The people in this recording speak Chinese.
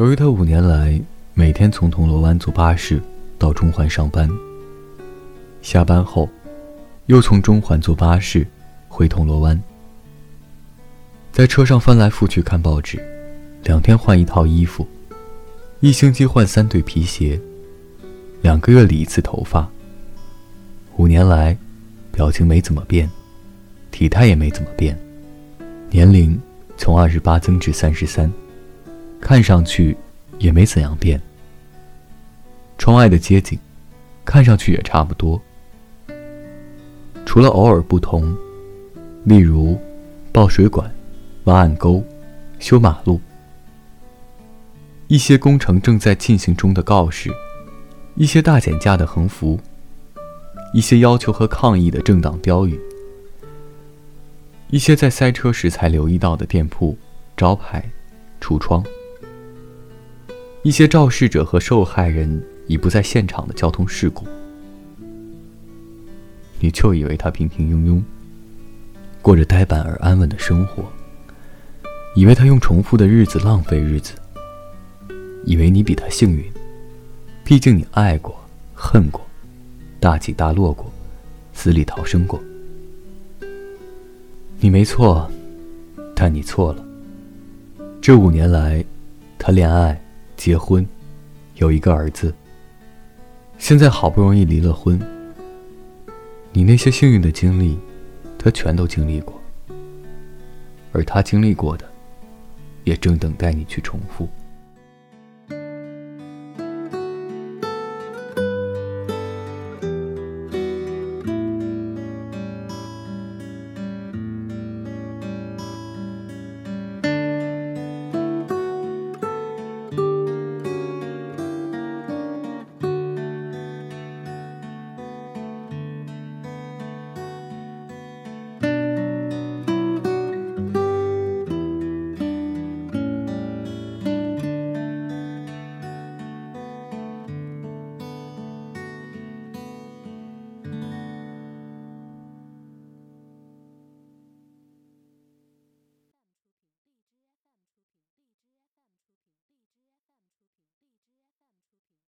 由于他五年来每天从铜锣湾坐巴士到中环上班，下班后又从中环坐巴士回铜锣湾，在车上翻来覆去看报纸，两天换一套衣服，一星期换三对皮鞋，两个月理一次头发。五年来，表情没怎么变，体态也没怎么变，年龄从二十八增至三十三。看上去也没怎样变。窗外的街景，看上去也差不多，除了偶尔不同，例如爆水管、挖暗沟、修马路，一些工程正在进行中的告示，一些大减价的横幅，一些要求和抗议的政党标语，一些在塞车时才留意到的店铺招牌、橱窗。一些肇事者和受害人已不在现场的交通事故，你就以为他平平庸庸，过着呆板而安稳的生活，以为他用重复的日子浪费日子，以为你比他幸运，毕竟你爱过、恨过，大起大落过，死里逃生过。你没错，但你错了。这五年来，他恋爱。结婚，有一个儿子。现在好不容易离了婚，你那些幸运的经历，他全都经历过，而他经历过的，也正等待你去重复。